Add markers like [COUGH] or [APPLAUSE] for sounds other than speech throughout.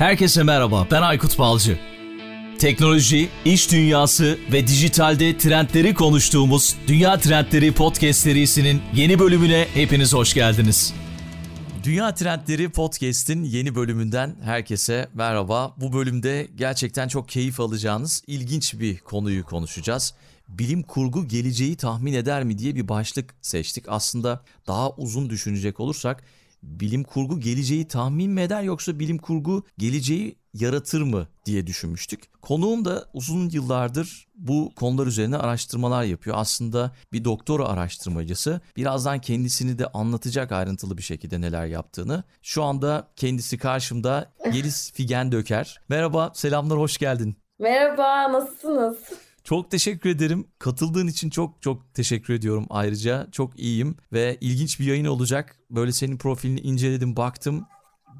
Herkese merhaba, ben Aykut Balcı. Teknoloji, iş dünyası ve dijitalde trendleri konuştuğumuz Dünya Trendleri Podcast serisinin yeni bölümüne hepiniz hoş geldiniz. Dünya Trendleri Podcast'in yeni bölümünden herkese merhaba. Bu bölümde gerçekten çok keyif alacağınız ilginç bir konuyu konuşacağız. Bilim kurgu geleceği tahmin eder mi diye bir başlık seçtik. Aslında daha uzun düşünecek olursak bilim kurgu geleceği tahmin mi eder yoksa bilim kurgu geleceği yaratır mı diye düşünmüştük. Konuğum da uzun yıllardır bu konular üzerine araştırmalar yapıyor. Aslında bir doktora araştırmacısı. Birazdan kendisini de anlatacak ayrıntılı bir şekilde neler yaptığını. Şu anda kendisi karşımda Yeliz Figen Döker. Merhaba, selamlar, hoş geldin. Merhaba, nasılsınız? Çok teşekkür ederim. Katıldığın için çok çok teşekkür ediyorum ayrıca. Çok iyiyim ve ilginç bir yayın olacak. Böyle senin profilini inceledim, baktım.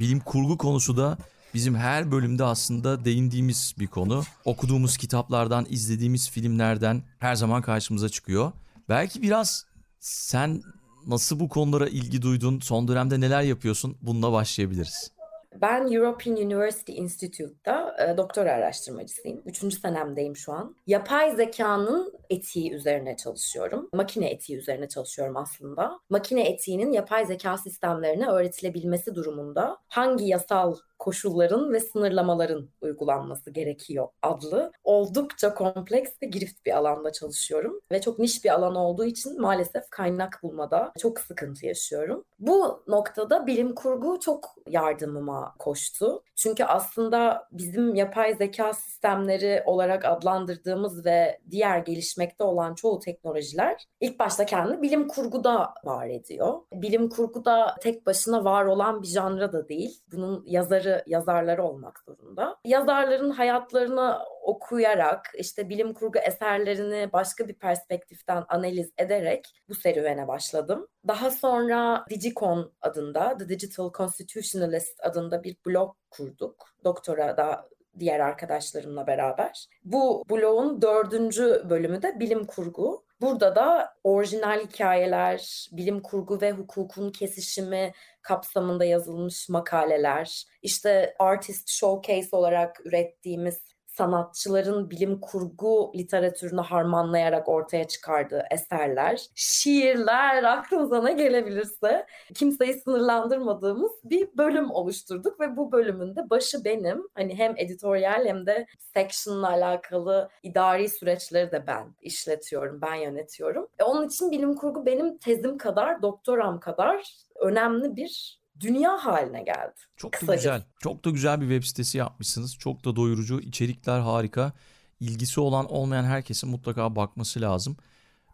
Bilim kurgu konusu da bizim her bölümde aslında değindiğimiz bir konu. Okuduğumuz kitaplardan, izlediğimiz filmlerden her zaman karşımıza çıkıyor. Belki biraz sen nasıl bu konulara ilgi duydun, son dönemde neler yapıyorsun? Bununla başlayabiliriz. Ben European University Institute'da e, doktora araştırmacısıyım. Üçüncü senemdeyim şu an. Yapay zekanın etiği üzerine çalışıyorum. Makine etiği üzerine çalışıyorum aslında. Makine etiğinin yapay zeka sistemlerine öğretilebilmesi durumunda hangi yasal koşulların ve sınırlamaların uygulanması gerekiyor adlı oldukça kompleks ve girift bir alanda çalışıyorum ve çok niş bir alan olduğu için maalesef kaynak bulmada çok sıkıntı yaşıyorum. Bu noktada bilim kurgu çok yardımıma koştu. Çünkü aslında bizim yapay zeka sistemleri olarak adlandırdığımız ve diğer gelişmekte olan çoğu teknolojiler ilk başta kendi bilim kurguda var ediyor. Bilim kurguda tek başına var olan bir janra da değil. Bunun yazarı yazarları olmak zorunda. Yazarların hayatlarını okuyarak, işte bilim kurgu eserlerini başka bir perspektiften analiz ederek bu serüvene başladım. Daha sonra Digicon adında, The Digital Constitutionalist adında bir blog kurduk. Doktora da diğer arkadaşlarımla beraber. Bu blogun dördüncü bölümü de bilim kurgu. Burada da orijinal hikayeler, bilim kurgu ve hukukun kesişimi kapsamında yazılmış makaleler, işte artist showcase olarak ürettiğimiz sanatçıların bilim kurgu literatürünü harmanlayarak ortaya çıkardığı eserler, şiirler, aklınıza ne gelebilirse kimseyi sınırlandırmadığımız bir bölüm oluşturduk ve bu bölümün de başı benim. Hani hem editoryal hem de section'la alakalı idari süreçleri de ben işletiyorum, ben yönetiyorum. E onun için bilim kurgu benim tezim kadar, doktoram kadar önemli bir dünya haline geldi. Çok da güzel. Çok da güzel bir web sitesi yapmışsınız. Çok da doyurucu. içerikler harika. İlgisi olan olmayan herkesin mutlaka bakması lazım.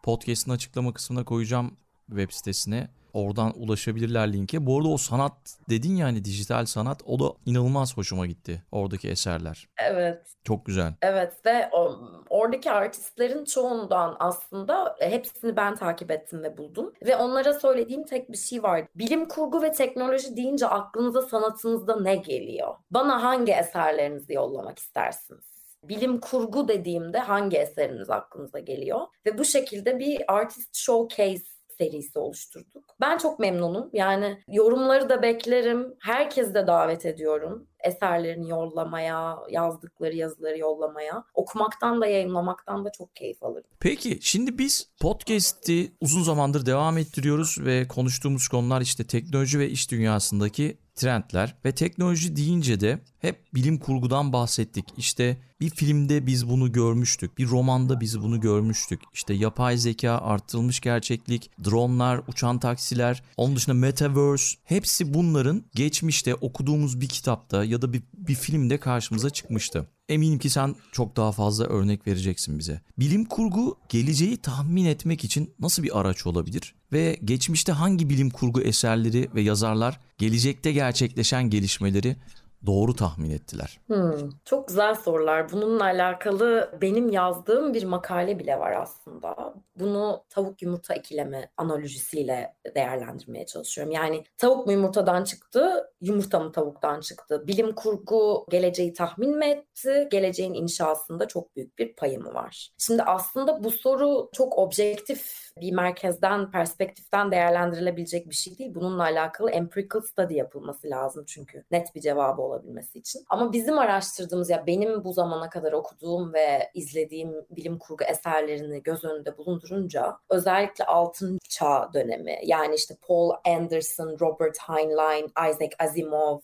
Podcast'ın açıklama kısmına koyacağım web sitesine. Oradan ulaşabilirler linke. Bu arada o sanat dedin ya hani dijital sanat o da inanılmaz hoşuma gitti oradaki eserler. Evet. Çok güzel. Evet ve o, oradaki artistlerin çoğundan aslında hepsini ben takip ettim ve buldum. Ve onlara söylediğim tek bir şey var. Bilim kurgu ve teknoloji deyince aklınıza sanatınızda ne geliyor? Bana hangi eserlerinizi yollamak istersiniz? bilim kurgu dediğimde hangi eseriniz aklınıza geliyor? Ve bu şekilde bir artist showcase serisi oluşturduk. Ben çok memnunum. Yani yorumları da beklerim. Herkes de davet ediyorum. Eserlerini yollamaya, yazdıkları yazıları yollamaya. Okumaktan da yayınlamaktan da çok keyif alırım. Peki şimdi biz podcast'i uzun zamandır devam ettiriyoruz ve konuştuğumuz konular işte teknoloji ve iş dünyasındaki trendler ve teknoloji deyince de hep bilim kurgudan bahsettik. İşte bir filmde biz bunu görmüştük. Bir romanda biz bunu görmüştük. İşte yapay zeka, arttırılmış gerçeklik, dronlar, uçan taksiler, onun dışında metaverse hepsi bunların geçmişte okuduğumuz bir kitapta ya da bir, bir filmde karşımıza çıkmıştı. Eminim ki sen çok daha fazla örnek vereceksin bize. Bilim kurgu geleceği tahmin etmek için nasıl bir araç olabilir? Ve geçmişte hangi bilim kurgu eserleri ve yazarlar gelecekte gerçekleşen gelişmeleri doğru tahmin ettiler? Hmm, çok güzel sorular. Bununla alakalı benim yazdığım bir makale bile var aslında. Bunu tavuk yumurta ikilemi analojisiyle değerlendirmeye çalışıyorum. Yani tavuk mu yumurtadan çıktı, yumurta mı tavuktan çıktı? Bilim kurgu geleceği tahmin mi etti? Geleceğin inşasında çok büyük bir payı mı var? Şimdi aslında bu soru çok objektif bir merkezden, perspektiften değerlendirilebilecek bir şey değil. Bununla alakalı empirical study yapılması lazım çünkü net bir cevabı olabilmesi için. Ama bizim araştırdığımız ya benim bu zamana kadar okuduğum ve izlediğim bilim kurgu eserlerini göz önünde bulundurunca özellikle altın çağ dönemi yani işte Paul Anderson, Robert Heinlein, Isaac Asimov,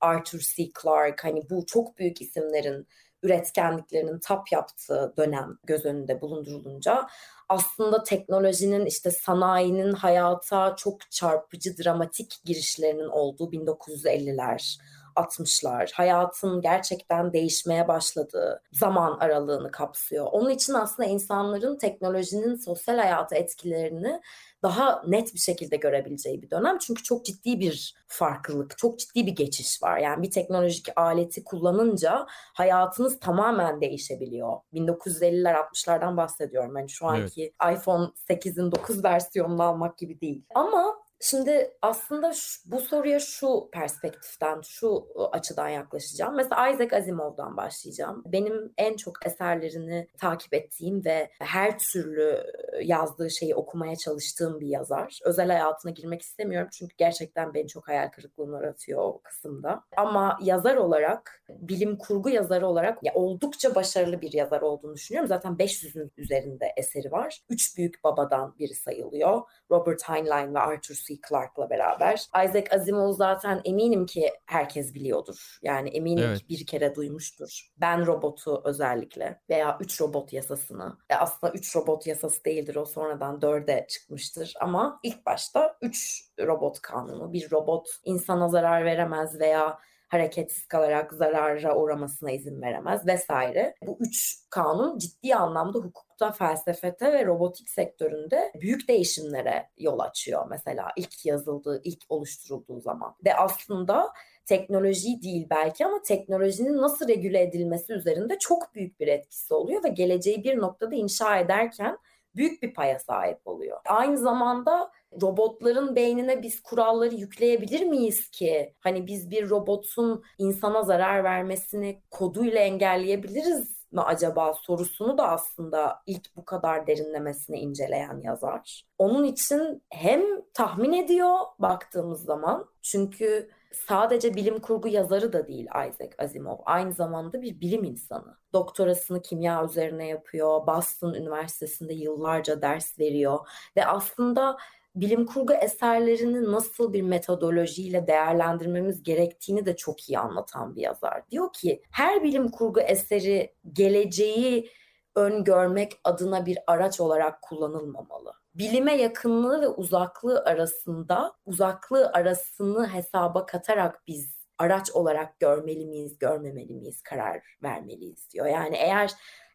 Arthur C. Clarke hani bu çok büyük isimlerin üretkenliklerinin tap yaptığı dönem göz önünde bulundurulunca aslında teknolojinin işte sanayinin hayata çok çarpıcı dramatik girişlerinin olduğu 1950'ler 60'lar hayatın gerçekten değişmeye başladığı zaman aralığını kapsıyor. Onun için aslında insanların teknolojinin sosyal hayata etkilerini daha net bir şekilde görebileceği bir dönem. Çünkü çok ciddi bir farklılık, çok ciddi bir geçiş var. Yani bir teknolojik aleti kullanınca hayatınız tamamen değişebiliyor. 1950'ler 60'lardan bahsediyorum. Yani şu anki evet. iPhone 8'in 9 versiyonunu almak gibi değil. Ama Şimdi aslında şu, bu soruya şu perspektiften, şu açıdan yaklaşacağım. Mesela Isaac Asimov'dan başlayacağım. Benim en çok eserlerini takip ettiğim ve her türlü yazdığı şeyi okumaya çalıştığım bir yazar. Özel hayatına girmek istemiyorum çünkü gerçekten beni çok hayal kırıklığına uğratıyor o kısımda. Ama yazar olarak, bilim kurgu yazarı olarak ya oldukça başarılı bir yazar olduğunu düşünüyorum. Zaten 500'ün üzerinde eseri var. Üç büyük babadan biri sayılıyor. Robert Heinlein ve Arthur C. Clarke'la beraber. Isaac Asimov zaten eminim ki herkes biliyordur. Yani eminim evet. ki bir kere duymuştur. Ben robotu özellikle veya üç robot yasasını. E aslında üç robot yasası değildir o sonradan dörde çıkmıştır ama ilk başta üç robot kanunu. Bir robot insana zarar veremez veya hareketsiz kalarak zarara uğramasına izin veremez vesaire. Bu üç kanun ciddi anlamda hukukta, felsefete ve robotik sektöründe büyük değişimlere yol açıyor mesela ilk yazıldığı, ilk oluşturulduğu zaman. Ve aslında teknoloji değil belki ama teknolojinin nasıl regüle edilmesi üzerinde çok büyük bir etkisi oluyor ve geleceği bir noktada inşa ederken büyük bir paya sahip oluyor. Aynı zamanda robotların beynine biz kuralları yükleyebilir miyiz ki? Hani biz bir robotun insana zarar vermesini koduyla engelleyebiliriz mi acaba sorusunu da aslında ilk bu kadar derinlemesine inceleyen yazar. Onun için hem tahmin ediyor baktığımız zaman çünkü sadece bilim kurgu yazarı da değil Isaac Asimov. Aynı zamanda bir bilim insanı. Doktorasını kimya üzerine yapıyor. Boston Üniversitesi'nde yıllarca ders veriyor ve aslında bilim kurgu eserlerini nasıl bir metodolojiyle değerlendirmemiz gerektiğini de çok iyi anlatan bir yazar. Diyor ki her bilim kurgu eseri geleceği öngörmek adına bir araç olarak kullanılmamalı. Bilime yakınlığı ve uzaklığı arasında uzaklığı arasını hesaba katarak biz araç olarak görmeli miyiz, görmemeli miyiz, karar vermeliyiz diyor. Yani eğer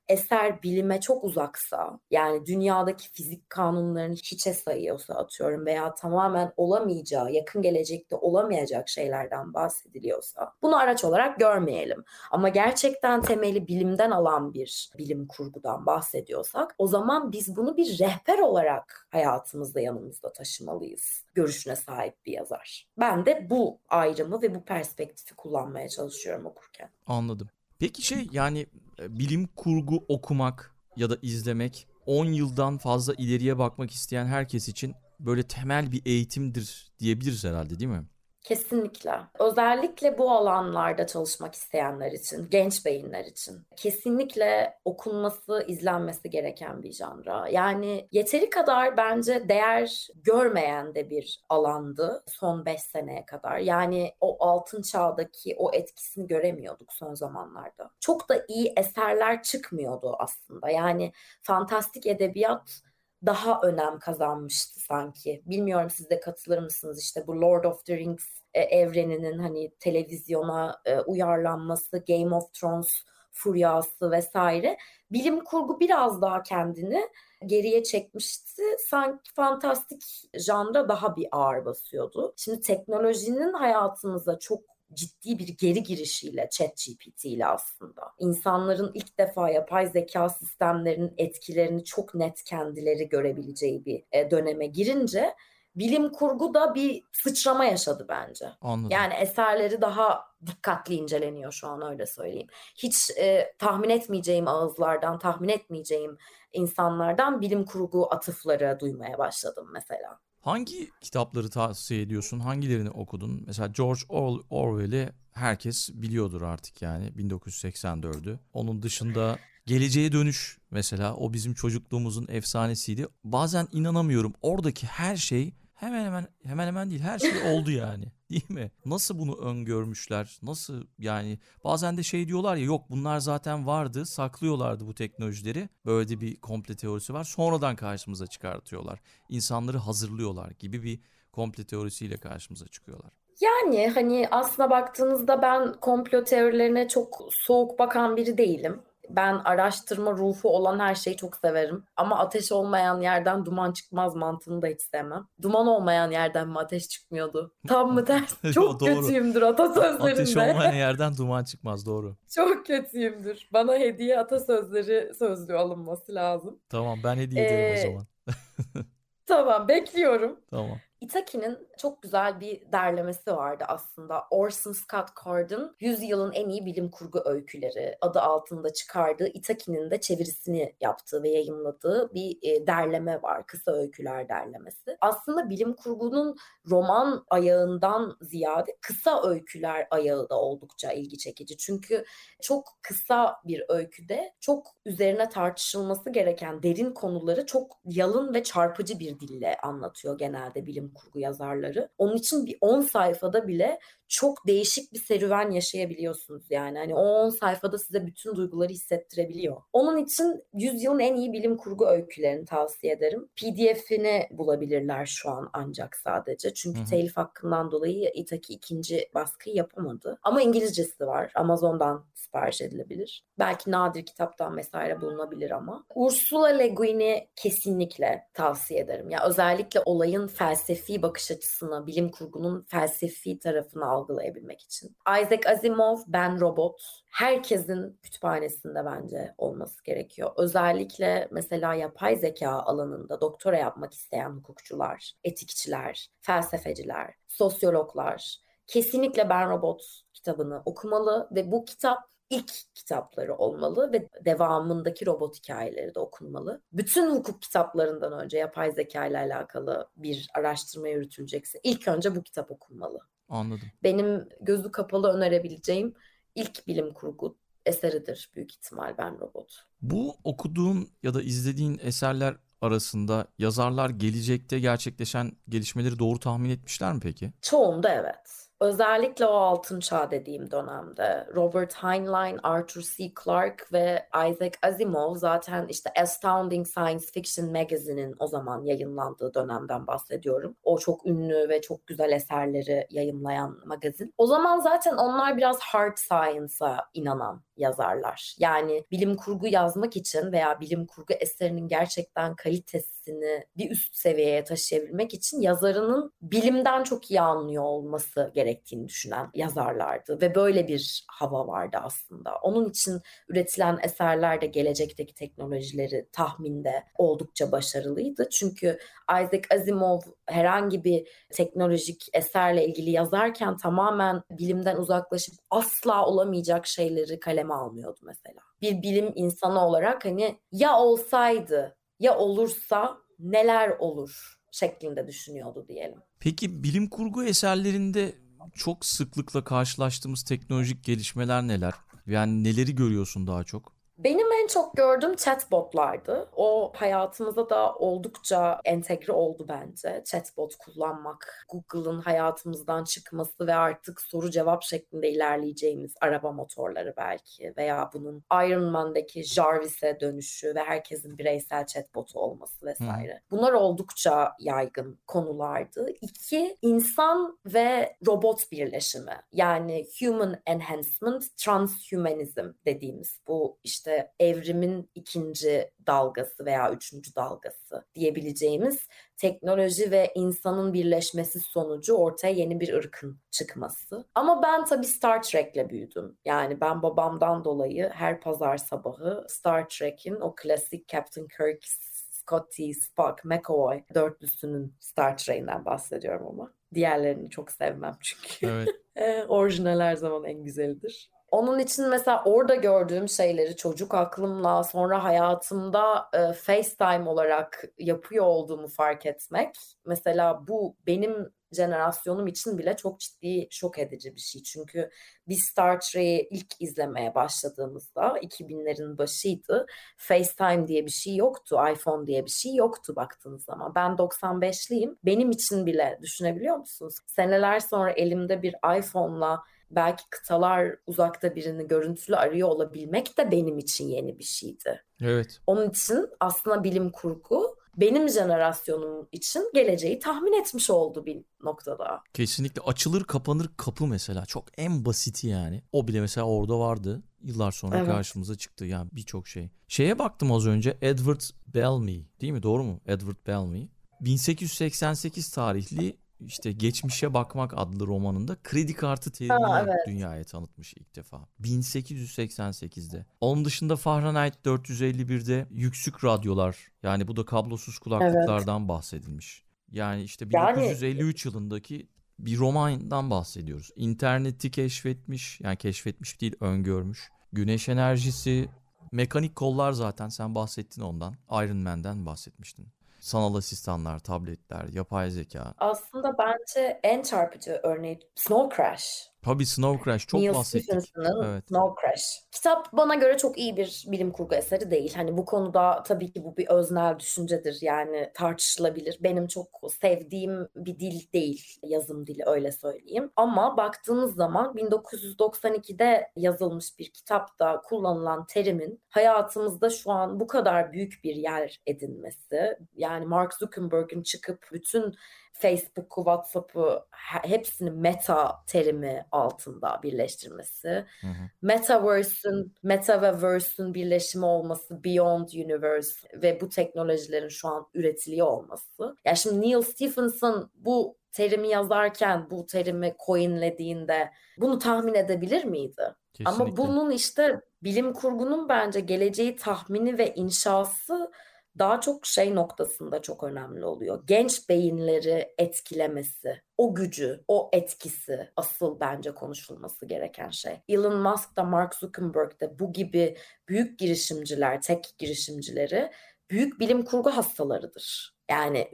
eser bilime çok uzaksa yani dünyadaki fizik kanunlarını hiçe sayıyorsa atıyorum veya tamamen olamayacağı, yakın gelecekte olamayacak şeylerden bahsediliyorsa bunu araç olarak görmeyelim. Ama gerçekten temeli bilimden alan bir bilim kurgudan bahsediyorsak o zaman biz bunu bir rehber olarak hayatımızda yanımızda taşımalıyız görüşüne sahip bir yazar. Ben de bu ayrımı ve bu perspektifi kullanmaya çalışıyorum okurken. Anladım. Peki şey yani e, bilim kurgu okumak ya da izlemek 10 yıldan fazla ileriye bakmak isteyen herkes için böyle temel bir eğitimdir diyebiliriz herhalde değil mi? Kesinlikle. Özellikle bu alanlarda çalışmak isteyenler için, genç beyinler için kesinlikle okunması, izlenmesi gereken bir janra. Yani yeteri kadar bence değer görmeyen de bir alandı son 5 seneye kadar. Yani o altın çağdaki o etkisini göremiyorduk son zamanlarda. Çok da iyi eserler çıkmıyordu aslında. Yani fantastik edebiyat daha önem kazanmıştı sanki. Bilmiyorum siz de katılır mısınız işte bu Lord of the Rings e, evreninin hani televizyona e, uyarlanması, Game of Thrones furyası vesaire. Bilim kurgu biraz daha kendini geriye çekmişti. Sanki fantastik janra daha bir ağır basıyordu. Şimdi teknolojinin hayatımıza çok ciddi bir geri girişiyle ChatGPT ile aslında insanların ilk defa yapay zeka sistemlerinin etkilerini çok net kendileri görebileceği bir e, döneme girince bilim kurgu da bir sıçrama yaşadı bence. Anladım. Yani eserleri daha dikkatli inceleniyor şu an öyle söyleyeyim. Hiç e, tahmin etmeyeceğim ağızlardan, tahmin etmeyeceğim insanlardan bilim kurgu atıfları duymaya başladım mesela. Hangi kitapları tavsiye ediyorsun? Hangilerini okudun? Mesela George Orwell'i herkes biliyordur artık yani 1984'ü. Onun dışında Geleceğe Dönüş mesela o bizim çocukluğumuzun efsanesiydi. Bazen inanamıyorum. Oradaki her şey hemen hemen hemen hemen değil her şey oldu yani. Değil mi? Nasıl bunu öngörmüşler? Nasıl yani bazen de şey diyorlar ya yok bunlar zaten vardı saklıyorlardı bu teknolojileri. Böyle bir komple teorisi var. Sonradan karşımıza çıkartıyorlar. İnsanları hazırlıyorlar gibi bir komple teorisiyle karşımıza çıkıyorlar. Yani hani aslına baktığınızda ben komplo teorilerine çok soğuk bakan biri değilim. Ben araştırma ruhu olan her şeyi çok severim. Ama ateş olmayan yerden duman çıkmaz mantığını da hiç sevmem. Duman olmayan yerden mi ateş çıkmıyordu? Tam mı ters? [LAUGHS] Çok Doğru. kötüyümdür atasözlerinde. Ateş olmayan [LAUGHS] yerden duman çıkmaz doğru. Çok kötüyümdür. Bana hediye atasözleri sözlüğü alınması lazım. Tamam ben hediye ederim o Ee, zaman. [LAUGHS] Tamam bekliyorum. Tamam. Itaki'nin çok güzel bir derlemesi vardı aslında. Orson Scott Card'ın Yüzyılın En İyi Bilim Kurgu Öyküleri adı altında çıkardığı Itaki'nin de çevirisini yaptığı ve yayınladığı bir e, derleme var. Kısa öyküler derlemesi. Aslında bilim kurgunun roman ayağından ziyade kısa öyküler ayağı da oldukça ilgi çekici. Çünkü çok kısa bir öyküde çok üzerine tartışılması gereken derin konuları çok yalın ve çarpıcı bir dille anlatıyor genelde bilim kurgu yazarları. Onun için bir 10 sayfada bile çok değişik bir serüven yaşayabiliyorsunuz yani. Hani o 10 sayfada size bütün duyguları hissettirebiliyor. Onun için yüzyılın en iyi bilim kurgu öykülerini tavsiye ederim. PDF'ini bulabilirler şu an ancak sadece. Çünkü Hı hı. telif hakkından dolayı Itaki ikinci baskıyı yapamadı. Ama İngilizcesi var. Amazon'dan sipariş edilebilir. Belki nadir kitaptan vesaire bulunabilir ama. Ursula Le Guin'i kesinlikle tavsiye ederim. Ya özellikle olayın felsefi bakış açısını, bilim kurgunun felsefi tarafını algılayabilmek için. Isaac Asimov, Ben Robot herkesin kütüphanesinde bence olması gerekiyor. Özellikle mesela yapay zeka alanında doktora yapmak isteyen hukukçular, etikçiler, felsefeciler, sosyologlar kesinlikle Ben Robot kitabını okumalı ve bu kitap ilk kitapları olmalı ve devamındaki robot hikayeleri de okunmalı. Bütün hukuk kitaplarından önce yapay zeka ile alakalı bir araştırma yürütülecekse ilk önce bu kitap okunmalı. Anladım. Benim gözü kapalı önerebileceğim ilk bilim kurgu eseridir büyük ihtimal Ben Robot. Bu okuduğun ya da izlediğin eserler arasında yazarlar gelecekte gerçekleşen gelişmeleri doğru tahmin etmişler mi peki? Çoğunda evet. Özellikle o altın çağ dediğim dönemde Robert Heinlein, Arthur C. Clarke ve Isaac Asimov zaten işte Astounding Science Fiction Magazine'in o zaman yayınlandığı dönemden bahsediyorum. O çok ünlü ve çok güzel eserleri yayımlayan magazin. O zaman zaten onlar biraz hard science'a inanan yazarlar. Yani bilim kurgu yazmak için veya bilim kurgu eserinin gerçekten kalitesini bir üst seviyeye taşıyabilmek için yazarının bilimden çok iyi anlıyor olması gerektiğini düşünen yazarlardı ve böyle bir hava vardı aslında. Onun için üretilen eserler de gelecekteki teknolojileri tahminde oldukça başarılıydı. Çünkü Isaac Asimov herhangi bir teknolojik eserle ilgili yazarken tamamen bilimden uzaklaşıp asla olamayacak şeyleri kaleme almıyordu mesela. Bir bilim insanı olarak hani ya olsaydı ya olursa neler olur şeklinde düşünüyordu diyelim. Peki bilim kurgu eserlerinde çok sıklıkla karşılaştığımız teknolojik gelişmeler neler? Yani neleri görüyorsun daha çok? Benim en çok gördüğüm chatbotlardı. O hayatımıza da oldukça entegre oldu bence. Chatbot kullanmak, Google'ın hayatımızdan çıkması ve artık soru cevap şeklinde ilerleyeceğimiz araba motorları belki veya bunun Iron Man'daki Jarvis'e dönüşü ve herkesin bireysel chatbotu olması vesaire. Bunlar oldukça yaygın konulardı. İki, insan ve robot birleşimi. Yani human enhancement, transhumanizm dediğimiz bu işte evrimin ikinci dalgası veya üçüncü dalgası diyebileceğimiz teknoloji ve insanın birleşmesi sonucu ortaya yeni bir ırkın çıkması. Ama ben tabii Star Trek'le büyüdüm. Yani ben babamdan dolayı her pazar sabahı Star Trek'in o klasik Captain Kirk, Scotty, Spock, McCoy dörtlüsünün Star Trek'inden bahsediyorum ama. Diğerlerini çok sevmem çünkü. Evet. [LAUGHS] Ee, orijinal her zaman en güzelidir. Onun için mesela orada gördüğüm şeyleri çocuk aklımla sonra hayatımda e, FaceTime olarak yapıyor olduğumu fark etmek mesela bu benim jenerasyonum için bile çok ciddi şok edici bir şey. Çünkü biz Star Trek'i ilk izlemeye başladığımızda 2000'lerin başıydı. FaceTime diye bir şey yoktu, iPhone diye bir şey yoktu baktığınız zaman. Ben 95'liyim. Benim için bile düşünebiliyor musunuz? Seneler sonra elimde bir iPhone'la belki kıtalar uzakta birini görüntülü arıyor olabilmek de benim için yeni bir şeydi. Evet. Onun için aslında bilim kurgu benim jenerasyonum için geleceği tahmin etmiş oldu bir noktada. Kesinlikle açılır kapanır kapı mesela çok en basiti yani. O bile mesela orada vardı. Yıllar sonra Evet. karşımıza çıktı yani birçok şey. Şeye baktım az önce Edward Bellamy değil mi doğru mu? Edward Bellamy. 1888 tarihli işte Geçmişe Bakmak adlı romanında kredi kartı terimini Ha, evet. dünyaya tanıtmış ilk defa. 1888'de. Onun dışında Fahrenheit 451'de yüksük radyolar yani bu da kablosuz kulaklıklardan bahsedilmiş. Yani işte Yani- 1953 yılındaki bir romandan bahsediyoruz. İnterneti keşfetmiş, yani keşfetmiş değil, öngörmüş. Güneş enerjisi, mekanik kollar zaten sen bahsettin ondan. Iron Man'den bahsetmiştin. Sanal asistanlar, tabletler, yapay zeka. Aslında bence en çarpıcı örneği Snow Crash. Tabii Snow Crash çok Neil bahsettik. Stephenson'ın Evet. Snow Crash. Kitap bana göre çok iyi bir bilim kurgu eseri değil. Hani bu konuda tabii ki bu bir öznel düşüncedir. Yani tartışılabilir. Benim çok sevdiğim bir dil değil. Yazım dili öyle söyleyeyim. Ama baktığınız zaman 1992'de yazılmış bir kitapta kullanılan terimin hayatımızda şu an bu kadar büyük bir yer edinmesi. Yani Mark Zuckerberg'in çıkıp bütün Facebook'u, WhatsApp'ı he- hepsini meta terimi altında birleştirmesi. Hı hı. Metaverse'ün, meta ve verse'ün birleşimi olması, Beyond Universe ve bu teknolojilerin şu an üretiliyor olması. Ya şimdi Neil Stephenson bu terimi yazarken, bu terimi coinlediğinde bunu tahmin edebilir miydi? Ama Kesinlikle. bunun işte bilim kurgunun bence geleceği tahmini ve inşası daha çok şey noktasında çok önemli oluyor. Genç beyinleri etkilemesi, o gücü, o etkisi asıl bence konuşulması gereken şey. Elon Musk da Mark Zuckerberg de bu gibi büyük girişimciler, tek girişimcileri büyük bilim kurgu hastalarıdır. Yani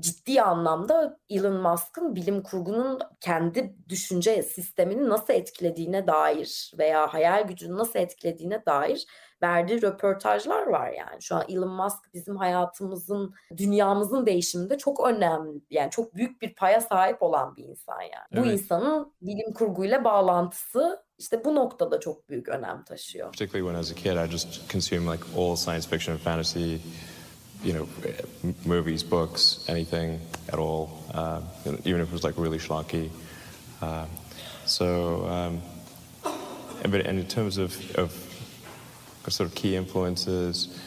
ciddi anlamda Elon Musk'ın bilim kurgunun kendi düşünce sistemini nasıl etkilediğine dair veya hayal gücünü nasıl etkilediğine dair verdiği röportajlar var yani. Şu an Elon Musk bizim hayatımızın, dünyamızın değişiminde çok önemli, yani çok büyük bir paya sahip olan bir insan yani. Bu Evet. insanın bilim kurguyla bağlantısı işte bu noktada çok büyük önem taşıyor. particularly when I was a kid, I just consumed like all science fiction and fantasy, you know, movies, books, anything at all, um, even if it was like really schlocky. Um, so, um, but, and in terms of, of sort of key influences,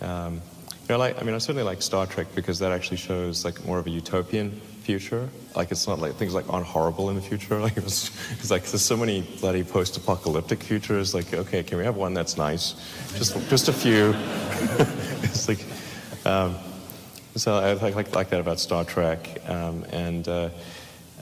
um, you know, like I mean, I certainly like Star Trek because that actually shows like more of a utopian future. Like it's not like things like aren't horrible in the future. [LAUGHS] Like it's, it's like there's so many bloody post-apocalyptic futures. Like okay, can we have one that's nice? Just just a few. [LAUGHS] it's like. Um, so I like, like like that about Star Trek, um, and uh,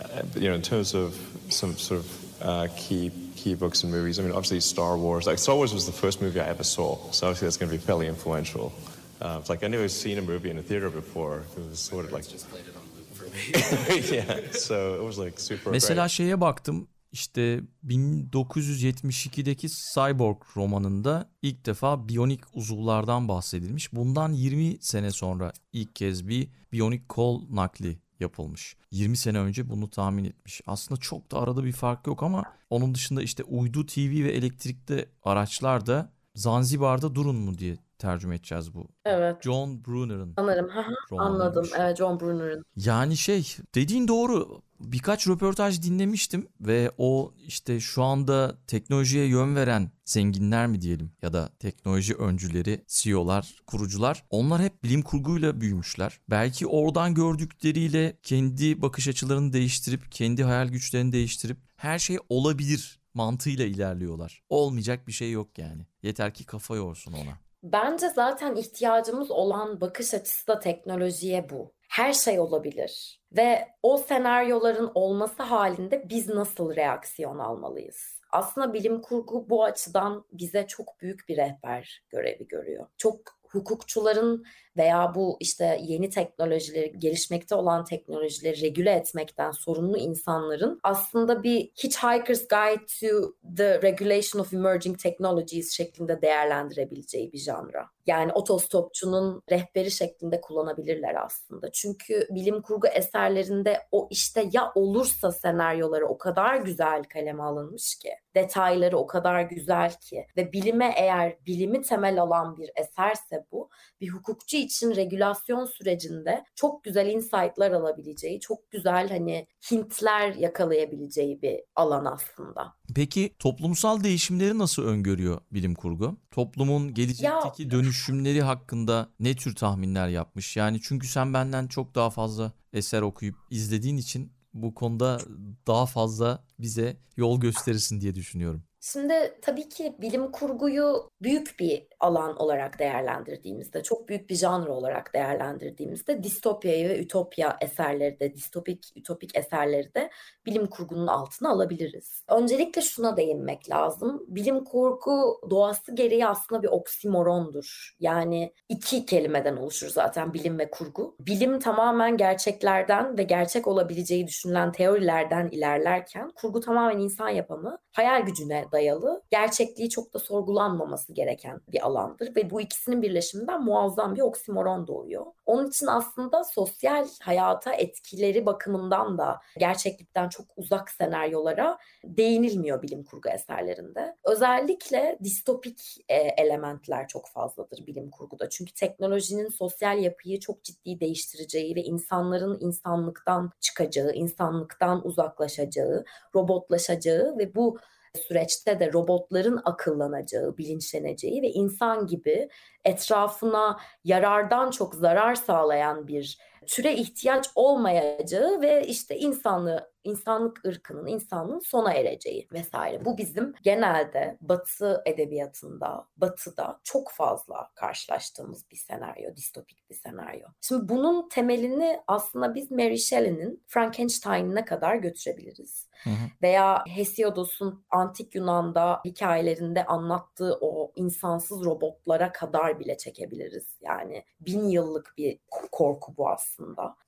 uh, you know, in terms of some sort of uh, key key books and movies. I mean, obviously Star Wars. Like Star Wars was the first movie I ever saw, so obviously that's going to be fairly influential. Uh, it's like I never seen a movie in a theater before. It was sort of like Just played it on loop for me. [LAUGHS] yeah. So it was like super. Mesela great. şeye baktım işte 1972'deki Cyborg romanında ilk defa biyonik uzuvlardan bahsedilmiş. Bundan 20 sene sonra ilk kez bir biyonik kol nakli yapılmış. 20 sene önce bunu tahmin etmiş. Aslında çok da arada bir fark yok ama onun dışında işte uydu TV ve elektrikli araçlar da Zanzibar'da durun mu diye tercüme edeceğiz bu. Evet. John Brunner'ın Sanırım. Anladım. Evet John Brunner'ın. Yani şey dediğin doğru. Birkaç röportaj dinlemiştim ve o işte şu anda teknolojiye yön veren zenginler mi diyelim ya da teknoloji öncüleri, CEO'lar, kurucular onlar hep bilim kurguyla büyümüşler. Belki oradan gördükleriyle kendi bakış açılarını değiştirip, kendi hayal güçlerini değiştirip her şey olabilir mantığıyla ilerliyorlar. Olmayacak bir şey yok yani. Yeter ki kafa yorsun ona. Bence zaten ihtiyacımız olan bakış açısı da teknolojiye bu. Her şey olabilir ve o senaryoların olması halinde biz nasıl reaksiyon almalıyız? Aslında bilim kurgu bu açıdan bize çok büyük bir rehber görevi görüyor. Çok hukukçuların veya bu işte yeni teknolojileri, gelişmekte olan teknolojileri regüle etmekten sorumlu insanların aslında bir Hitchhiker's Guide to the Regulation of Emerging Technologies şeklinde değerlendirebileceği bir janra. Yani otostopçunun rehberi şeklinde kullanabilirler aslında. Çünkü bilim kurgu eserlerinde o işte ya olursa senaryoları o kadar güzel kaleme alınmış ki, detayları o kadar güzel ki ve bilime eğer bilimi temel alan bir eserse bu, bir hukukçu için regülasyon sürecinde çok güzel insight'lar alabileceği, çok güzel hani hintler yakalayabileceği bir alan aslında. Peki toplumsal değişimleri nasıl öngörüyor bilim kurgu? Toplumun gelecekteki ya, dönüşümleri hakkında ne tür tahminler yapmış? Yani çünkü sen benden çok daha fazla eser okuyup izlediğin için bu konuda daha fazla bize yol gösterirsin diye düşünüyorum. Şimdi tabii ki bilim kurguyu büyük bir alan olarak değerlendirdiğimizde, çok büyük bir janr olarak değerlendirdiğimizde distopyayı ve ütopya eserleri de, distopik, ütopik eserleri de bilim kurgunun altına alabiliriz. Öncelikle şuna değinmek lazım. Bilim kurgu doğası gereği aslında bir oksimorondur. Yani iki kelimeden oluşur zaten bilim ve kurgu. Bilim tamamen gerçeklerden ve gerçek olabileceği düşünülen teorilerden ilerlerken kurgu tamamen insan yapımı, hayal gücüne dayalı, gerçekliği çok da sorgulanmaması gereken bir alandır ve bu ikisinin birleşiminden muazzam bir oksimoron doğuyor. Onun için aslında sosyal hayata etkileri bakımından da gerçeklikten çok uzak senaryolara değinilmiyor bilim kurgu eserlerinde. Özellikle distopik e, elementler çok fazladır bilim kurguda. Çünkü teknolojinin sosyal yapıyı çok ciddi değiştireceği ve insanların insanlıktan çıkacağı, insanlıktan uzaklaşacağı, robotlaşacağı ve bu süreçte de robotların akıllanacağı, bilinçleneceği ve insan gibi etrafına yarardan çok zarar sağlayan bir türe ihtiyaç olmayacağı ve işte insanlığı insanlık ırkının, insanlığın sona ereceği vesaire. Bu bizim genelde Batı edebiyatında, Batı'da çok fazla karşılaştığımız bir senaryo, distopik bir senaryo. Şimdi bunun temelini aslında biz Mary Shelley'nin Frankenstein'ine kadar götürebiliriz. Hı hı. Veya Hesiodos'un antik Yunan'da hikayelerinde anlattığı o insansız robotlara kadar bile çekebiliriz. Yani bin yıllık bir korku bu aslında.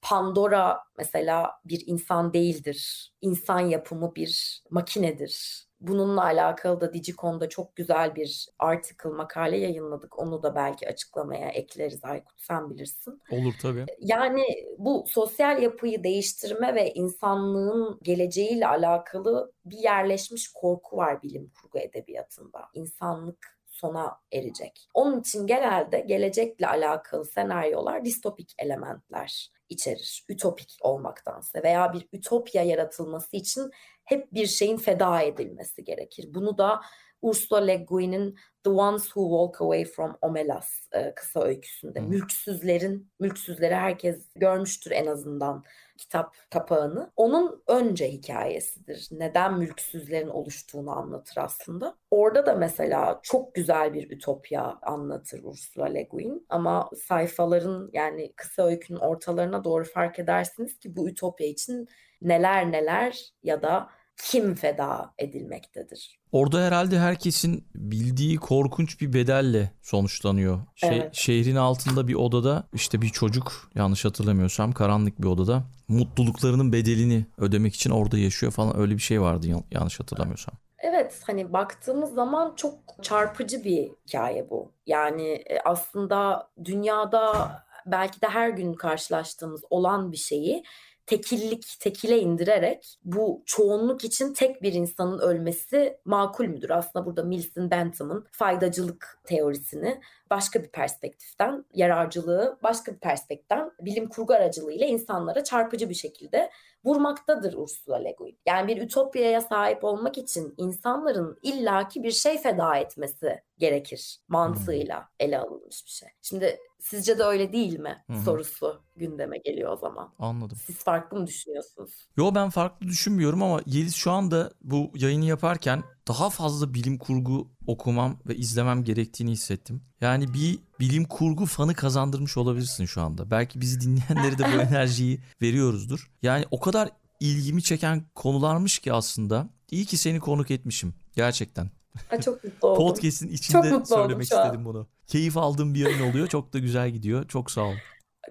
Pandora mesela bir insan değildir. İnsan yapımı bir makinedir. Bununla alakalı da Digicon'da çok güzel bir article, makale yayınladık. Onu da belki açıklamaya ekleriz Aykut sen bilirsin. Olur tabii. Yani bu sosyal yapıyı değiştirme ve insanlığın geleceğiyle alakalı bir yerleşmiş korku var bilim kurgu edebiyatında. İnsanlık sona erecek. Onun için genelde gelecekle alakalı senaryolar distopik elementler içerir. Ütopik olmaktansa veya bir ütopya yaratılması için hep bir şeyin feda edilmesi gerekir. Bunu da Ursula Le Guin'in The Ones Who Walk Away from Omelas e, kısa öyküsünde. Hmm. Mülksüzlerin, mülksüzleri herkes görmüştür en azından kitap kapağını. Onun önce hikayesidir. Neden mülksüzlerin oluştuğunu anlatır aslında. Orada da mesela çok güzel bir ütopya anlatır Ursula Le Guin. Ama sayfaların yani kısa öykünün ortalarına doğru fark edersiniz ki bu ütopya için neler neler ya da kim feda edilmektedir. Orada herhalde herkesin bildiği korkunç bir bedelle sonuçlanıyor. Şey, evet. Şehrin altında bir odada işte bir çocuk yanlış hatırlamıyorsam karanlık bir odada mutluluklarının bedelini ödemek için orada yaşıyor falan öyle bir şey vardı yanlış hatırlamıyorsam. Evet hani baktığımız zaman çok çarpıcı bir hikaye bu. Yani e, aslında dünyada belki de her gün karşılaştığımız olan bir şeyi tekillik, tekile indirerek bu çoğunluk için tek bir insanın ölmesi makul müdür? Aslında burada Mills'in Bentham'ın faydacılık teorisini başka bir perspektiften, yararcılığı başka bir perspektiften bilim kurgu aracılığıyla insanlara çarpıcı bir şekilde vurmaktadır Ursula Le Guin. Yani bir ütopyaya sahip olmak için insanların illaki bir şey feda etmesi gerekir mantığıyla hmm. ele alınmış bir şey. Şimdi sizce de öyle değil mi Hı-hı. sorusu gündeme geliyor o zaman. Anladım. Siz farklı mı düşünüyorsunuz? Yo ben farklı düşünmüyorum ama Yeliz şu anda bu yayını yaparken daha fazla bilim kurgu okumam ve izlemem gerektiğini hissettim. Yani bir bilim kurgu fanı kazandırmış olabilirsin şu anda. Belki bizi dinleyenlere de bu [LAUGHS] enerjiyi veriyoruzdur. Yani o kadar ilgimi çeken konularmış ki aslında. İyi ki seni konuk etmişim. Gerçekten. Ay, çok mutlu oldum. Podcast'in içinde mutlu oldum söylemek istedim bunu. Keyif aldığım bir yayın oluyor. Çok da güzel gidiyor. Çok sağ ol.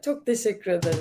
Çok teşekkür ederim.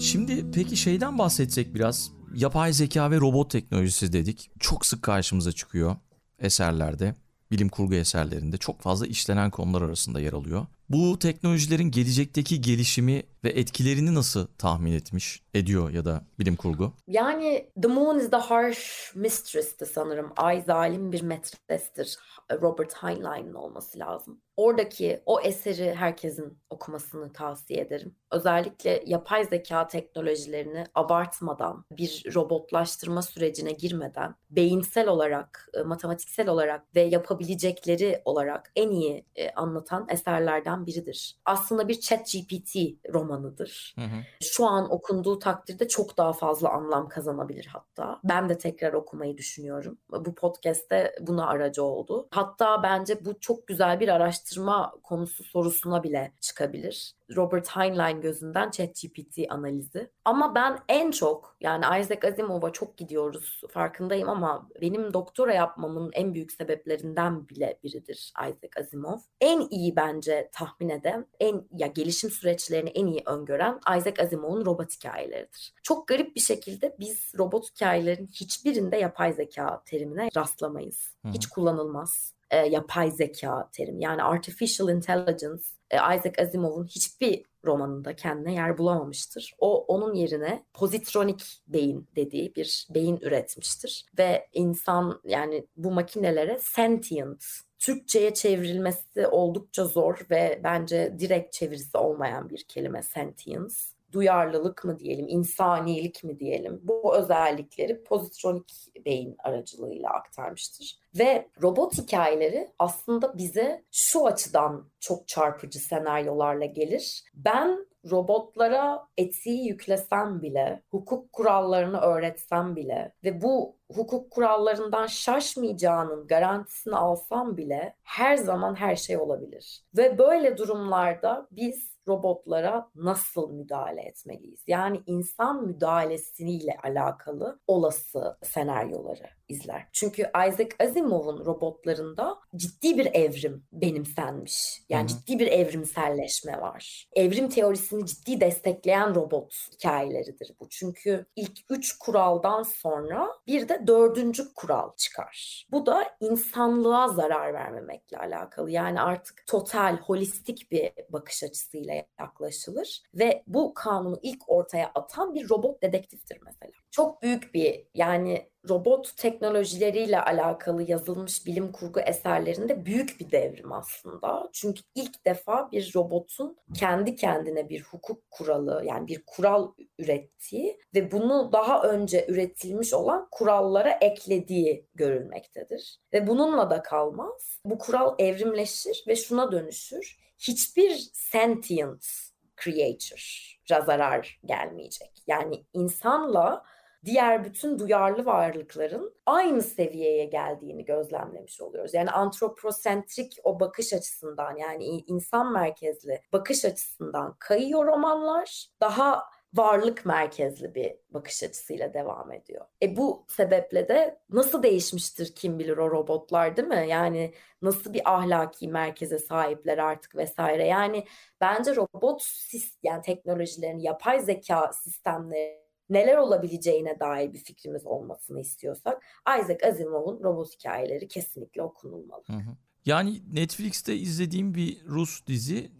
Şimdi peki şeyden bahsetsek biraz. Yapay zeka ve robot teknolojisi dedik. Çok sık karşımıza çıkıyor eserlerde. Bilim kurgu eserlerinde çok fazla işlenen konular arasında yer alıyor. Bu teknolojilerin gelecekteki gelişimi ve etkilerini nasıl tahmin etmiş, ediyor ya da bilim kurgu? Yani The Moon is the Harsh Mistress'ti sanırım. Ay zalim bir metrestir. Robert Heinlein'in olması lazım. Oradaki o eseri herkesin okumasını tavsiye ederim. Özellikle yapay zeka teknolojilerini abartmadan, bir robotlaştırma sürecine girmeden, beyinsel olarak, e, matematiksel olarak ve yapabilecekleri olarak en iyi e, anlatan eserlerden biridir. Aslında bir chat GPT romanıdır. Hı hı. Şu an okunduğu takdirde çok daha fazla anlam kazanabilir hatta. Ben de tekrar okumayı düşünüyorum. Bu podcast'te buna aracı oldu. Hatta bence bu çok güzel bir araştırma konusu sorusuna bile çıkabilir. Robert Heinlein gözünden ChatGPT analizi. Ama ben en çok yani Isaac Asimov'a çok gidiyoruz farkındayım ama benim doktora yapmamın en büyük sebeplerinden bile biridir Isaac Asimov. En iyi bence tahmin eden, en ya gelişim süreçlerini en iyi öngören Isaac Asimov'un robot hikayeleridir. Çok garip bir şekilde biz robot hikayelerin hiçbirinde yapay zeka terimine rastlamayız. Hı hı. Hiç kullanılmaz e, yapay zeka terimi. Yani artificial intelligence e, Isaac Asimov'un hiçbir romanında kendine yer bulamamıştır. O onun yerine pozitronik beyin dediği bir beyin üretmiştir ve insan yani bu makinelere sentient Türkçe'ye çevrilmesi oldukça zor ve bence direkt çevirisi olmayan bir kelime sentience. Duyarlılık mı diyelim, insanilik mi diyelim. Bu özellikleri pozitronik beyin aracılığıyla aktarmıştır. Ve robot hikayeleri aslında bize şu açıdan çok çarpıcı senaryolarla gelir. Ben robotlara etiği yüklesem bile, hukuk kurallarını öğretsem bile ve bu hukuk kurallarından şaşmayacağının garantisini alsam bile her zaman her şey olabilir. Ve böyle durumlarda biz robotlara nasıl müdahale etmeliyiz? Yani insan müdahalesiyle alakalı olası senaryoları izler. Çünkü Isaac Asimov'un robotlarında ciddi bir evrim benimsenmiş. Yani Hı hı. ciddi bir evrimselleşme var. Evrim teorisini ciddi destekleyen robot hikayeleridir bu. Çünkü ilk üç kuraldan sonra bir de dördüncü kural çıkar. Bu da insanlığa zarar vermemekle alakalı. Yani artık total, holistik bir bakış açısıyla yaklaşılır ve bu kanunu ilk ortaya atan bir robot dedektiftir mesela. Çok büyük bir yani robot teknolojileriyle alakalı yazılmış bilim kurgu eserlerinde büyük bir devrim aslında. Çünkü ilk defa bir robotun kendi kendine bir hukuk kuralı yani bir kural ürettiği ve bunu daha önce üretilmiş olan kurallara eklediği görülmektedir. Ve bununla da kalmaz. Bu kural evrimleşir ve şuna dönüşür. Hiçbir sentient creature'a zarar gelmeyecek. Yani insanla diğer bütün duyarlı varlıkların aynı seviyeye geldiğini gözlemlemiş oluyoruz. Yani antroposentrik o bakış açısından yani insan merkezli bakış açısından kayıyor romanlar. Daha varlık merkezli bir bakış açısıyla devam ediyor. E bu sebeple de nasıl değişmiştir kim bilir o robotlar değil mi? Yani nasıl bir ahlaki merkeze sahipler artık vesaire. Yani bence robot yani teknolojilerin yapay zeka sistemleri neler olabileceğine dair bir fikrimiz olmasını istiyorsak Isaac Asimov'un robot hikayeleri kesinlikle okunulmalı. Hı hı. Yani Netflix'te izlediğim bir Rus dizi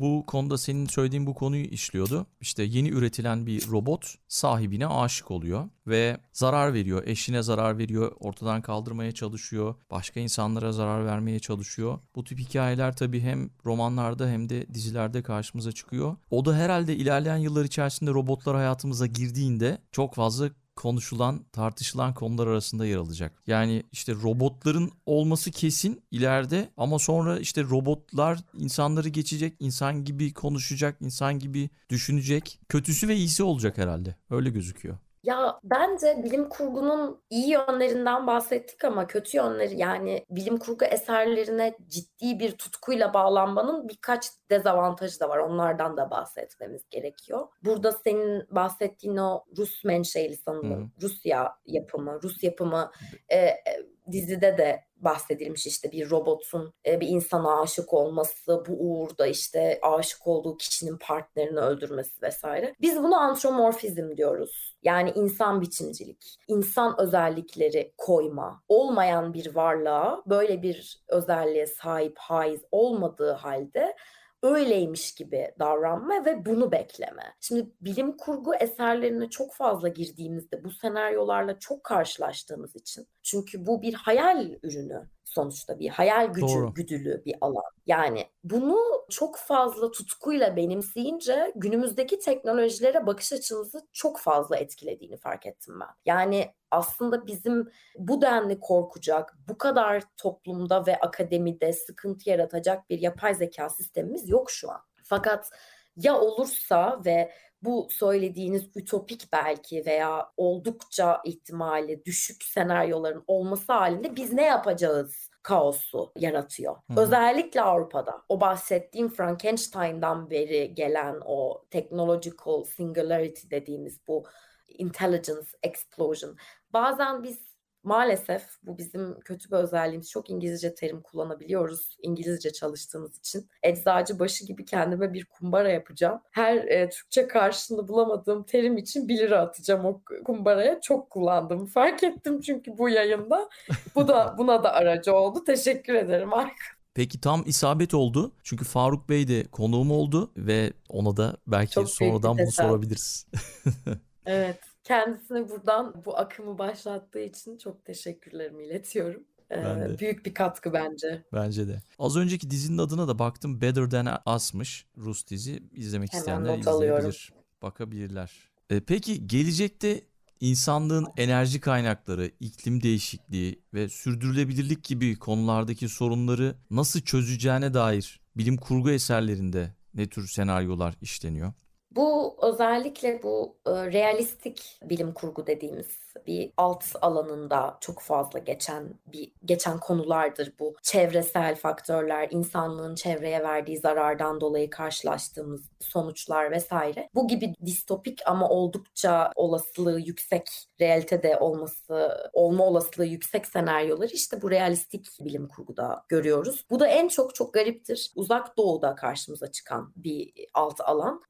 bu konuda senin söylediğin bu konuyu işliyordu. İşte yeni üretilen bir robot sahibine aşık oluyor ve zarar veriyor. Eşine zarar veriyor, ortadan kaldırmaya çalışıyor, başka insanlara zarar vermeye çalışıyor. Bu tip hikayeler tabii hem romanlarda hem de dizilerde karşımıza çıkıyor. O da herhalde ilerleyen yıllar içerisinde robotlar hayatımıza girdiğinde çok fazla konuşulan, tartışılan konular arasında yer alacak. Yani işte robotların olması kesin ileride ama sonra işte robotlar insanları geçecek, insan gibi konuşacak, insan gibi düşünecek. Kötüsü ve iyisi olacak herhalde. Öyle gözüküyor. Ya bence bilim kurgunun iyi yönlerinden bahsettik ama kötü yönleri yani bilim kurgu eserlerine ciddi bir tutkuyla bağlanmanın birkaç dezavantajı da var. Onlardan da bahsetmemiz gerekiyor. Burada senin bahsettiğin o Rus menşeli sanırım. Hı. Rusya yapımı, Rus yapımı e, e, dizide de bahsedilmiş işte bir robotun e, bir insana aşık olması, bu uğurda işte aşık olduğu kişinin partnerini öldürmesi vesaire. Biz buna antromorfizm diyoruz. Yani insan biçimcilik, insan özellikleri koyma. Olmayan bir varlığa böyle bir özelliğe sahip haiz olmadığı halde öyleymiş gibi davranma ve bunu bekleme. Şimdi bilim kurgu eserlerine çok fazla girdiğimizde bu senaryolarla çok karşılaştığımız için çünkü bu bir hayal ürünü sonuçta bir hayal gücü Doğru. güdülü bir alan. Yani bunu çok fazla tutkuyla benimseyince günümüzdeki teknolojilere bakış açımızı çok fazla etkilediğini fark ettim ben. Yani aslında bizim bu denli korkacak, bu kadar toplumda ve akademide sıkıntı yaratacak bir yapay zeka sistemimiz yok şu an. Fakat ya olursa ve bu söylediğiniz ütopik belki veya oldukça ihtimali düşük senaryoların olması halinde biz ne yapacağız kaosu yaratıyor. Hı hı. Özellikle Avrupa'da. O bahsettiğim Frankenstein'dan beri gelen o technological singularity dediğimiz bu intelligence explosion. Bazen biz maalesef bu bizim kötü bir özelliğimiz. Çok İngilizce terim kullanabiliyoruz İngilizce çalıştığımız için. Eczacı başı gibi kendime bir kumbara yapacağım. Her e, Türkçe karşılığını bulamadığım terim için 1 lira atacağım o kumbaraya. Çok kullandım. Fark ettim çünkü bu yayında. Bu da [LAUGHS] buna da aracı oldu. Teşekkür ederim Arka. Peki tam isabet oldu. Çünkü Faruk Bey de konuğum oldu ve ona da belki Çok sonradan bunu sorabiliriz. [LAUGHS] Evet. Kendisine buradan bu akımı başlattığı için çok teşekkürlerimi iletiyorum. Ee, Ben de. büyük bir katkı bence. Bence de. Az önceki dizinin adına da baktım. Better Than Us'mış. Rus dizi. İzlemek Hemen isteyenler not alıyorum. izleyebilir. Bakabilirler. E, peki gelecekte insanlığın enerji kaynakları, iklim değişikliği ve sürdürülebilirlik gibi konulardaki sorunları nasıl çözeceğine dair bilim kurgu eserlerinde ne tür senaryolar işleniyor? Bu özellikle bu e, realistik bilim kurgu dediğimiz bir alt alanında çok fazla geçen bir geçen konulardır bu. Çevresel faktörler, insanlığın çevreye verdiği zarardan dolayı karşılaştığımız sonuçlar vesaire. Bu gibi distopik ama oldukça olasılığı yüksek realitede olması, olma olasılığı yüksek senaryoları işte bu realistik bilim kurguda görüyoruz. Bu da en çok çok gariptir. Uzak Doğu'da karşımıza çıkan bir alt alan.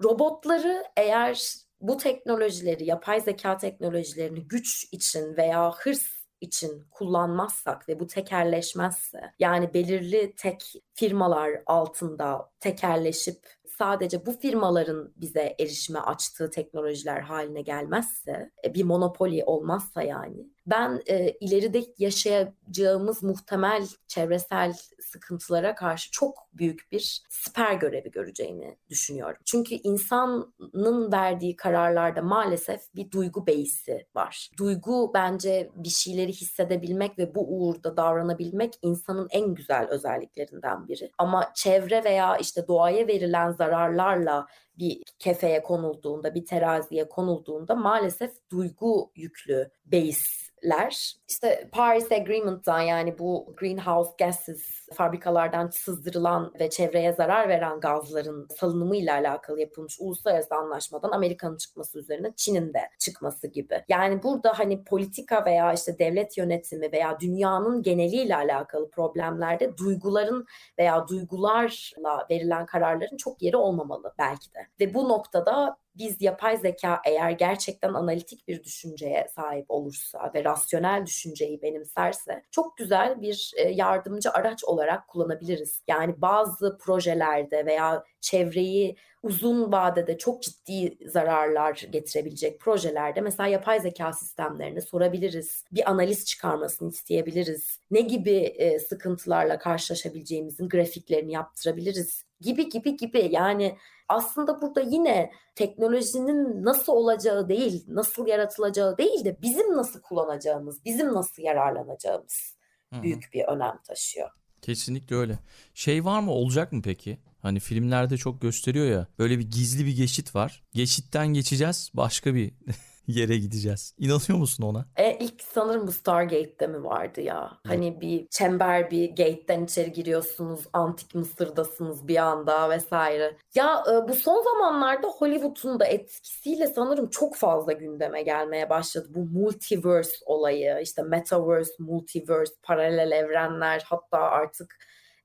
Robotları eğer bu teknolojileri, yapay zeka teknolojilerini güç için veya hırs için kullanmazsak ve bu tekerleşmezse yani belirli tek firmalar altında tekerleşip sadece bu firmaların bize erişime açtığı teknolojiler haline gelmezse e, bir monopoli olmazsa yani ben e, ileride yaşayacağımız muhtemel çevresel sıkıntılara karşı çok büyük bir siper görevi göreceğini düşünüyorum. Çünkü insanın verdiği kararlarda maalesef bir duygu beysi var. Duygu bence bir şeyleri hissedebilmek ve bu uğurda davranabilmek insanın en güzel özelliklerinden biri. Ama çevre veya işte doğaya verilen zararlarla bir kefeye konulduğunda, bir teraziye konulduğunda maalesef duygu yüklü base'ler işte Paris Agreement'tan yani bu greenhouse gases fabrikalardan sızdırılan ve çevreye zarar veren gazların salınımıyla alakalı yapılmış uluslararası anlaşmadan Amerika'nın çıkması üzerine Çin'in de çıkması gibi. Yani burada hani politika veya işte devlet yönetimi veya dünyanın geneliyle alakalı problemlerde duyguların veya duygularla verilen kararların çok yeri olmamalı belki de. Ve bu noktada biz yapay zeka eğer gerçekten analitik bir düşünceye sahip olursa ve rasyonel düşünceyi benimserse çok güzel bir e, yardımcı araç olarak kullanabiliriz. Yani bazı projelerde veya çevreyi uzun vadede çok ciddi zararlar getirebilecek projelerde mesela yapay zeka sistemlerine sorabiliriz. Bir analiz çıkarmasını isteyebiliriz. Ne gibi e, sıkıntılarla karşılaşabileceğimizin grafiklerini yaptırabiliriz gibi gibi gibi yani aslında burada yine teknolojinin nasıl olacağı değil, nasıl yaratılacağı değil de bizim nasıl kullanacağımız, bizim nasıl yararlanacağımız Hı hı. büyük bir önem taşıyor. Kesinlikle öyle. Şey var mı olacak mı peki? Hani filmlerde çok gösteriyor ya böyle bir gizli bir geçit var. Geçitten geçeceğiz başka bir [LAUGHS] yere gideceğiz. İnanıyor musun ona? E, ilk sanırım bu Stargate'de mi vardı ya? Hani bir çember bir gate'den içeri giriyorsunuz, antik Mısır'dasınız bir anda vesaire. Ya e, bu son zamanlarda Hollywood'un da etkisiyle sanırım çok fazla gündeme gelmeye başladı. Bu multiverse olayı, işte metaverse, multiverse, paralel evrenler hatta artık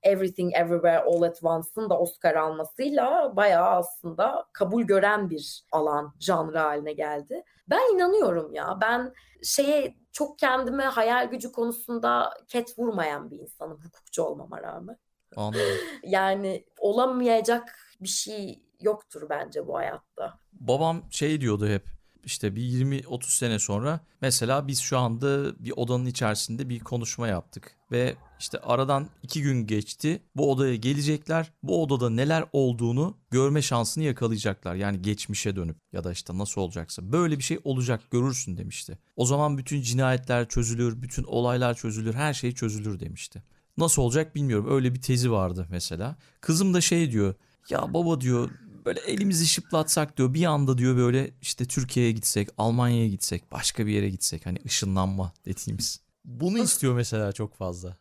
Everything Everywhere All at Once'ın da Oscar almasıyla bayağı aslında kabul gören bir alan, janrı haline geldi. Ben inanıyorum ya. Ben şeye çok kendime hayal gücü konusunda ket vurmayan bir insanım hukukçu olmama rağmen. Anladım. [LAUGHS] Yani olamayacak bir şey yoktur bence bu hayatta. Babam şey diyordu hep işte bir 20-30 sene sonra mesela biz şu anda bir odanın içerisinde bir konuşma yaptık ve işte aradan iki gün geçti bu odaya gelecekler bu odada neler olduğunu görme şansını yakalayacaklar yani geçmişe dönüp ya da işte nasıl olacaksa böyle bir şey olacak görürsün demişti. O zaman bütün cinayetler çözülür bütün olaylar çözülür her şey çözülür demişti. Nasıl olacak bilmiyorum öyle bir tezi vardı mesela. Kızım da şey diyor ya baba diyor böyle elimizi şıplatsak diyor bir anda diyor böyle işte Türkiye'ye gitsek, Almanya'ya gitsek, başka bir yere gitsek hani ışınlanma dediğimiz. Bunu istiyor mesela çok fazla.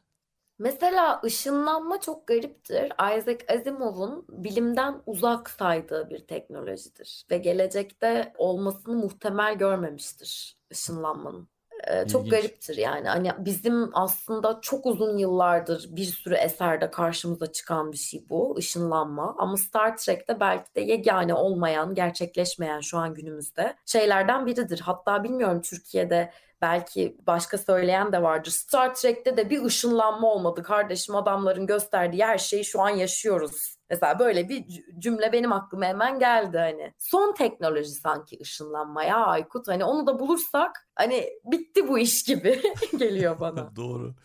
Mesela ışınlanma çok gariptir. Isaac Asimov'un bilimden uzak saydığı bir teknolojidir ve gelecekte olmasını muhtemel görmemiştir ışınlanmanın. Ee, çok gariptir yani. Hani bizim aslında çok uzun yıllardır bir sürü eserde karşımıza çıkan bir şey bu, ışınlanma. Ama Star Trek'te belki de yegane olmayan, gerçekleşmeyen şu an günümüzde şeylerden biridir. Hatta bilmiyorum Türkiye'de belki başka söyleyen de vardır. Star Trek'te de bir ışınlanma olmadı kardeşim. Adamların gösterdiği her şeyi şu an yaşıyoruz. Mesela böyle bir cümle benim aklıma hemen geldi hani. Son teknoloji sanki ışınlanma ya Aykut. Hani onu da bulursak hani bitti bu iş gibi [LAUGHS] geliyor bana. [LAUGHS] Doğru.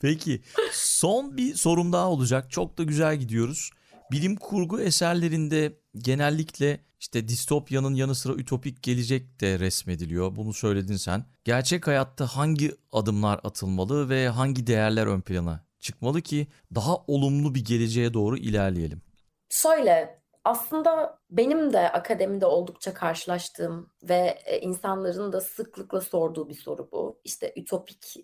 Peki son bir sorum daha olacak. Çok da güzel gidiyoruz. Bilim kurgu eserlerinde genellikle işte distopyanın yanı sıra ütopik gelecek de resmediliyor. Bunu söyledin sen. Gerçek hayatta hangi adımlar atılmalı ve hangi değerler ön plana çıkmalı ki daha olumlu bir geleceğe doğru ilerleyelim? Şöyle aslında benim de akademide oldukça karşılaştığım ve e, insanların da sıklıkla sorduğu bir soru bu. İşte ütopik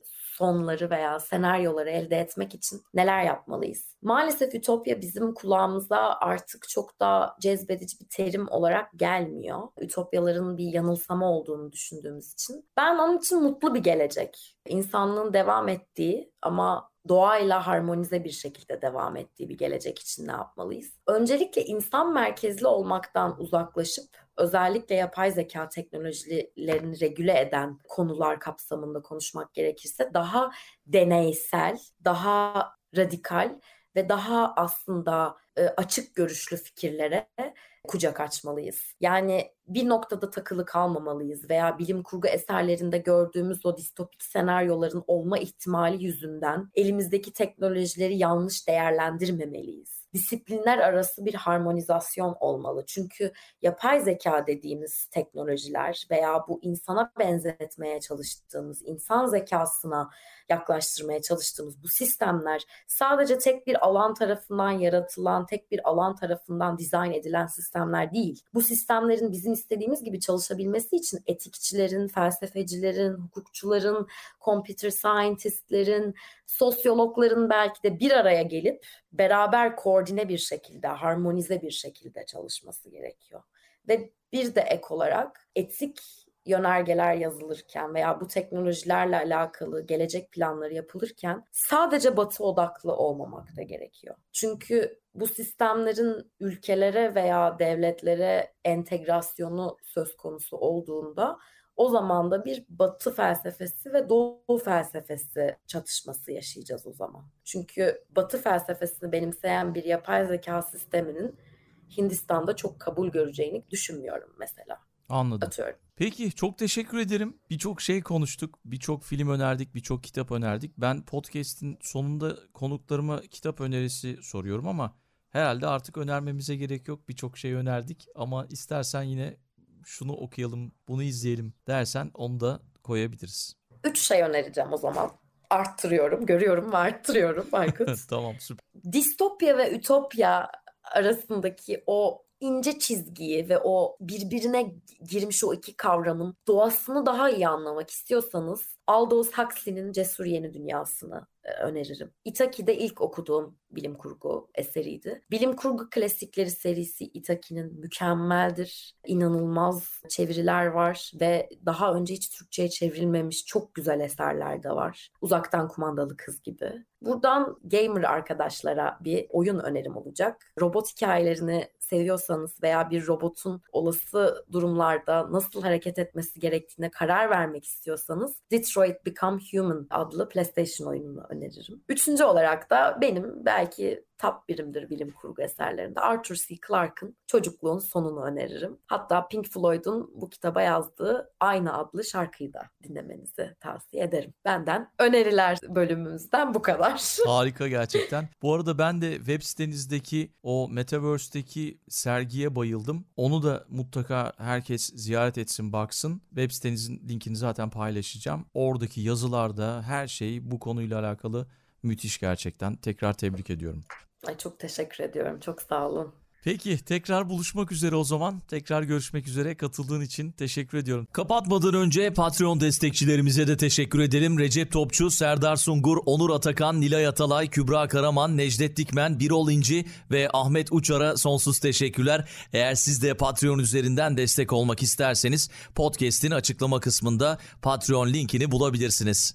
sonları veya senaryoları elde etmek için neler yapmalıyız? Maalesef ütopya bizim kulağımıza artık çok da cezbedici bir terim olarak gelmiyor. Ütopyaların bir yanılsama olduğunu düşündüğümüz için. Ben onun için mutlu bir gelecek, insanlığın devam ettiği ama doğayla harmonize bir şekilde devam ettiği bir gelecek için ne yapmalıyız? Öncelikle insan merkezli olmaktan uzaklaşıp özellikle yapay zeka teknolojilerini regüle eden konular kapsamında konuşmak gerekirse daha deneysel, daha radikal ve daha aslında e, açık görüşlü fikirlere kucak açmalıyız. Yani bir noktada takılı kalmamalıyız veya bilim kurgu eserlerinde gördüğümüz o distopik senaryoların olma ihtimali yüzünden elimizdeki teknolojileri yanlış değerlendirmemeliyiz. Disiplinler arası bir harmonizasyon olmalı. Çünkü yapay zeka dediğimiz teknolojiler veya bu insana benzetmeye çalıştığımız, insan zekasına yaklaştırmaya çalıştığımız bu sistemler sadece tek bir alan tarafından yaratılan, tek bir alan tarafından dizayn edilen sistemler değil. Bu sistemlerin bizim istediğimiz gibi çalışabilmesi için etikçilerin, felsefecilerin, hukukçuların, computer scientistlerin, sosyologların belki de bir araya gelip beraber koordine bir şekilde, harmonize bir şekilde çalışması gerekiyor. Ve bir de ek olarak etik yönergeler yazılırken veya bu teknolojilerle alakalı gelecek planları yapılırken sadece batı odaklı olmamak da gerekiyor. Çünkü bu sistemlerin ülkelere veya devletlere entegrasyonu söz konusu olduğunda o zaman da bir batı felsefesi ve doğu felsefesi çatışması yaşayacağız o zaman. Çünkü batı felsefesini benimseyen bir yapay zeka sisteminin Hindistan'da çok kabul göreceğini düşünmüyorum mesela. Anladım. Atıyorum. Peki çok teşekkür ederim. Birçok şey konuştuk. Birçok film önerdik, birçok kitap önerdik. Ben podcast'in sonunda konuklarıma kitap önerisi soruyorum ama herhalde artık önermemize gerek yok. Birçok şey önerdik ama istersen yine şunu okuyalım, bunu izleyelim dersen onu da koyabiliriz. Üç şey önereceğim o zaman. Arttırıyorum, görüyorum ve arttırıyorum Aykut. [LAUGHS] tamam süper. Distopya ve ütopya arasındaki o ince çizgiyi ve o birbirine girmiş o iki kavramın doğasını daha iyi anlamak istiyorsanız Aldous Huxley'nin Cesur Yeni Dünyası'nı e, öneririm. Itaki'de ilk okuduğum bilim kurgu eseriydi. Bilim kurgu klasikleri serisi Itaki'nin mükemmeldir. İnanılmaz çeviriler var ve daha önce hiç Türkçe'ye çevrilmemiş çok güzel eserler de var. Uzaktan kumandalı kız gibi. Buradan gamer arkadaşlara bir oyun önerim olacak. Robot hikayelerini seviyorsanız veya bir robotun olası durumlarda nasıl hareket etmesi gerektiğine karar vermek istiyorsanız Detroit Become Human adlı PlayStation oyununu öneririm. Üçüncü olarak da benim belki top birimdir bilim kurgu eserlerinde Arthur C. Clarke'ın Çocukluğun Sonunu öneririm. Hatta Pink Floyd'un bu kitaba yazdığı aynı adlı şarkıyı da dinlemenizi tavsiye ederim. Benden öneriler bölümümüzden bu kadar. [LAUGHS] Harika gerçekten. Bu arada ben de web sitenizdeki o Metaverse'deki sergiye bayıldım. Onu da mutlaka herkes ziyaret etsin baksın. Web sitenizin linkini zaten paylaşacağım. Oradaki yazılarda her şey bu konuyla alakalı müthiş gerçekten. Tekrar tebrik ediyorum. Ay çok teşekkür ediyorum. Çok sağ olun. Peki tekrar buluşmak üzere o zaman. Tekrar görüşmek üzere. Katıldığın için teşekkür ediyorum. Kapatmadan önce Patreon destekçilerimize de teşekkür edelim. Recep Topçu, Serdar Sungur, Onur Atakan, Nilay Atalay, Kübra Karaman, Necdet Dikmen, Birol İnci ve Ahmet Uçar'a sonsuz teşekkürler. Eğer siz de Patreon üzerinden destek olmak isterseniz podcast'in açıklama kısmında Patreon linkini bulabilirsiniz.